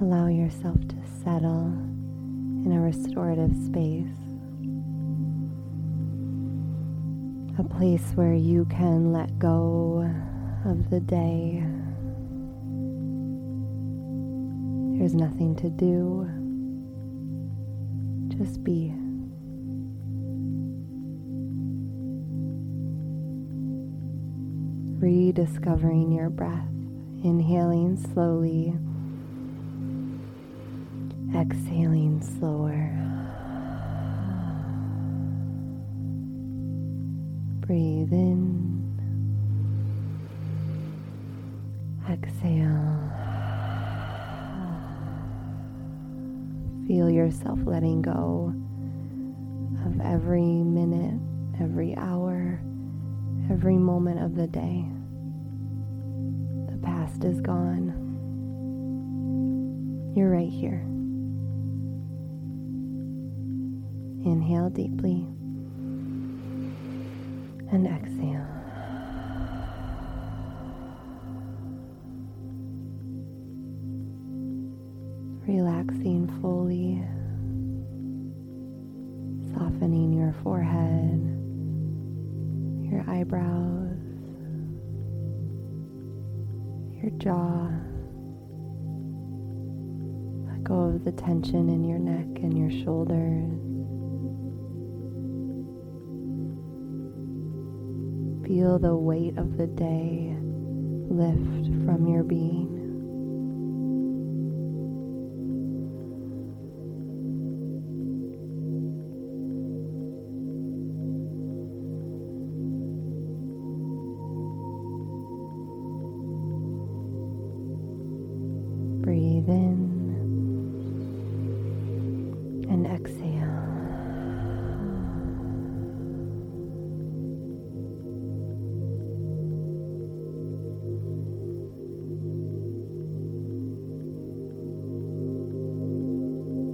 Allow yourself to settle in a restorative space, a place where you can let go of the day. There's nothing to do, just be. Rediscovering your breath, inhaling slowly exhaling slower. Breathe in. Exhale. Feel yourself letting go of every minute, every hour, every moment of the day. The past is gone. You're right here. Inhale deeply and exhale. Relaxing fully, softening your forehead, your eyebrows, your jaw. Let go of the tension in your neck and your shoulders. Feel the weight of the day lift from your being.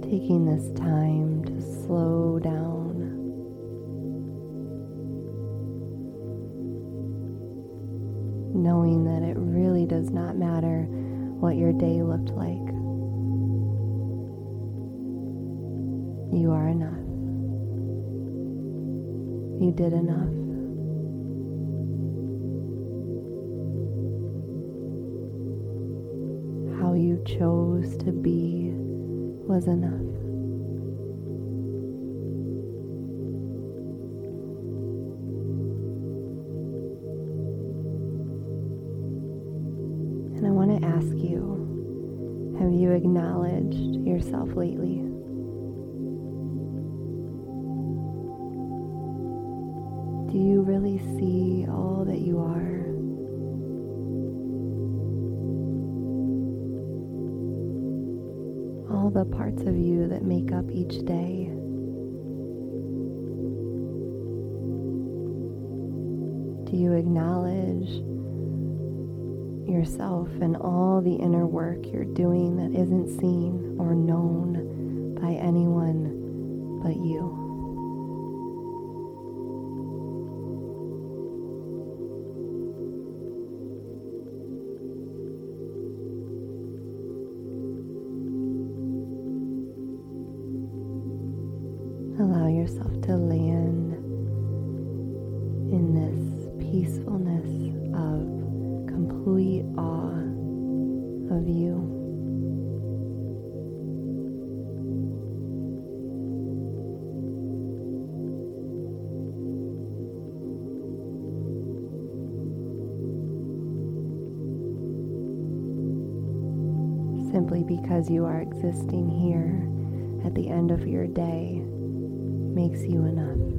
Taking this time to slow down. Knowing that it really does not matter what your day looked like. You are enough. You did enough. How you chose to be was enough. And I want to ask you have you acknowledged yourself lately? Do you really see all that you are? All the parts of you that make up each day. Do you acknowledge yourself and all the inner work you're doing that isn't seen or known by anyone but you? Simply because you are existing here at the end of your day makes you enough.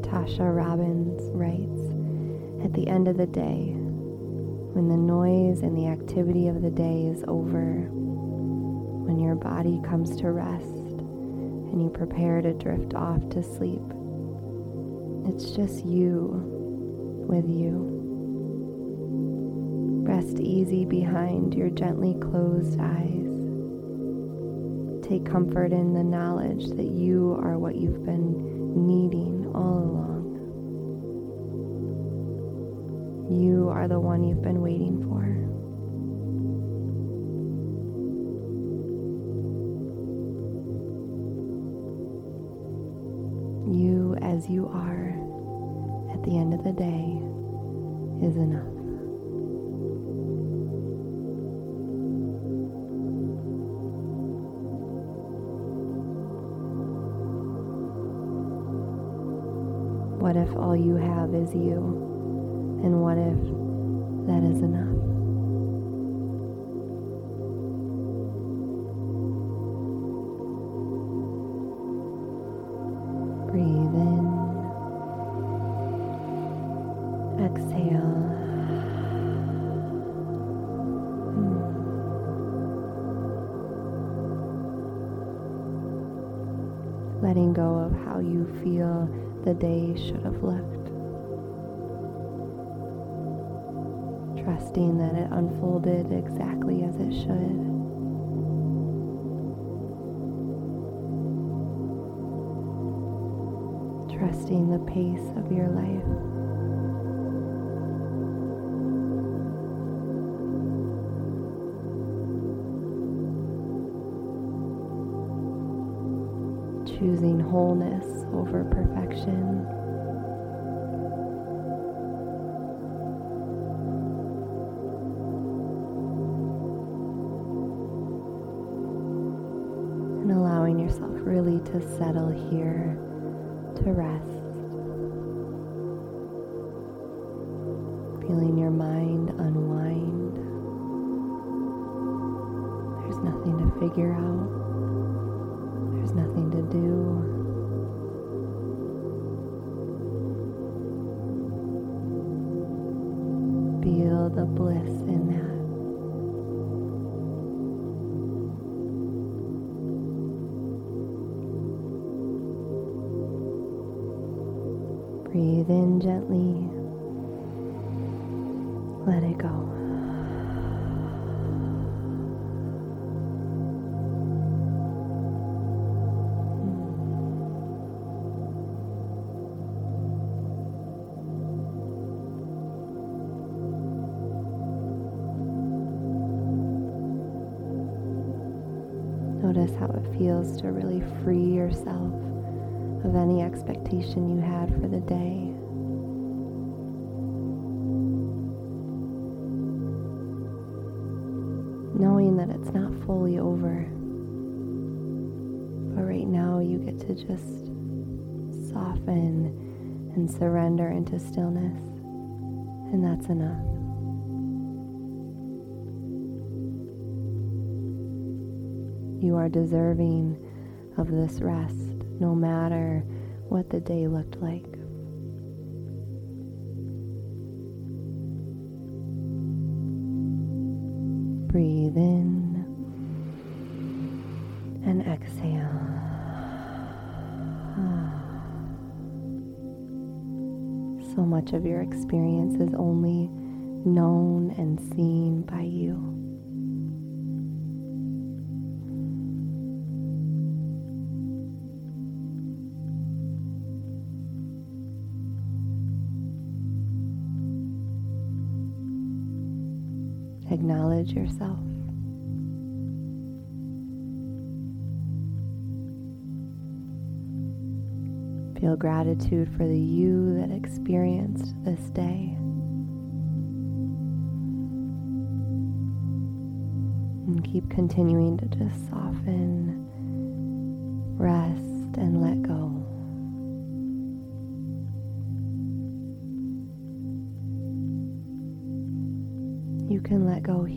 Natasha Robbins writes At the end of the day, when the noise and the activity of the day is over, when your body comes to rest and you prepare to drift off to sleep, it's just you with you. Rest easy behind your gently closed eyes. Take comfort in the knowledge that you are what you've been needing all along. You are the one you've been waiting for. You as you are at the end of the day is enough. If all you have is you? And what if that is enough? The day should have looked. Trusting that it unfolded exactly as it should. Trusting the pace of your life. Choosing wholeness over perfection. And allowing yourself really to settle here, to rest. Feeling your mind unwind. There's nothing to figure out. There's nothing to do. The bliss in that. Breathe in gently. Let it go. Feels to really free yourself of any expectation you had for the day. Knowing that it's not fully over, but right now you get to just soften and surrender into stillness, and that's enough. You are deserving of this rest, no matter what the day looked like. Breathe in and exhale. So much of your experience is only known and seen by you. Acknowledge yourself. Feel gratitude for the you that experienced this day. And keep continuing to just soften,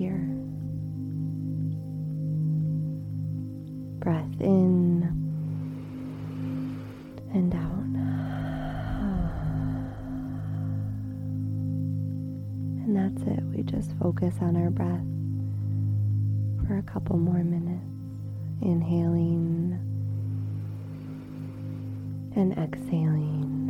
here. Breath in and out. And that's it. We just focus on our breath for a couple more minutes. Inhaling and exhaling.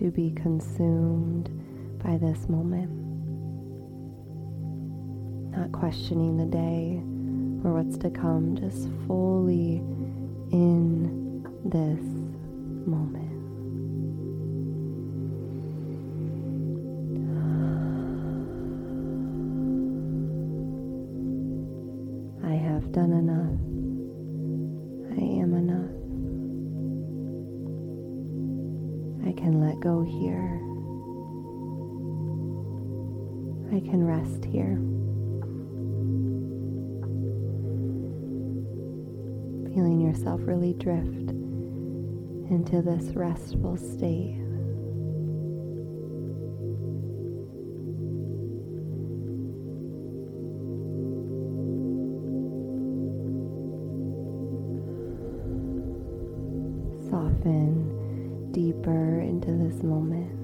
To be consumed by this moment. Not questioning the day or what's to come, just fully in this moment. Feeling yourself really drift into this restful state. Soften deeper into this moment.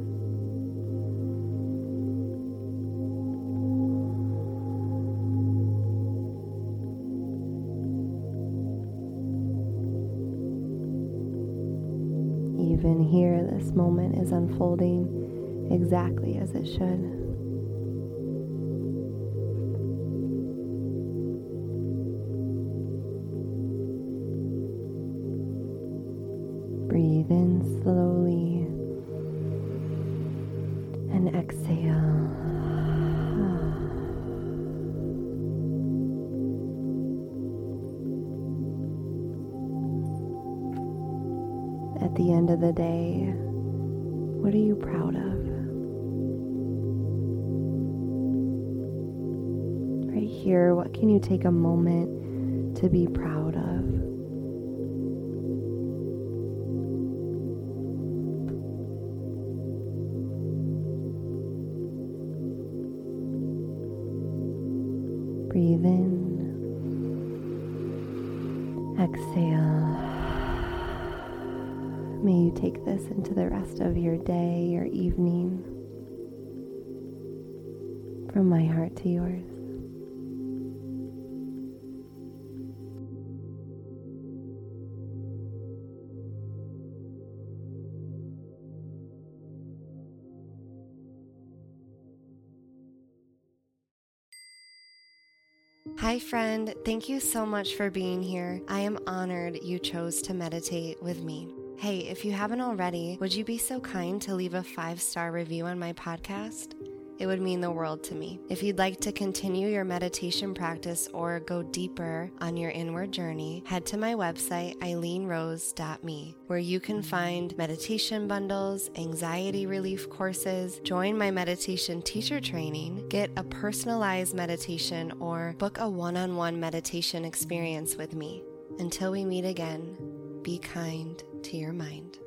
Here, this moment is unfolding exactly as it should. Breathe in slowly and exhale. The end of the day, what are you proud of? Right here, what can you take a moment to be proud of? This into the rest of your day, your evening. From my heart to yours. Hi, friend. Thank you so much for being here. I am honored you chose to meditate with me. Hey, if you haven't already, would you be so kind to leave a five star review on my podcast? It would mean the world to me. If you'd like to continue your meditation practice or go deeper on your inward journey, head to my website, eileenrose.me, where you can find meditation bundles, anxiety relief courses, join my meditation teacher training, get a personalized meditation, or book a one on one meditation experience with me. Until we meet again, be kind to your mind.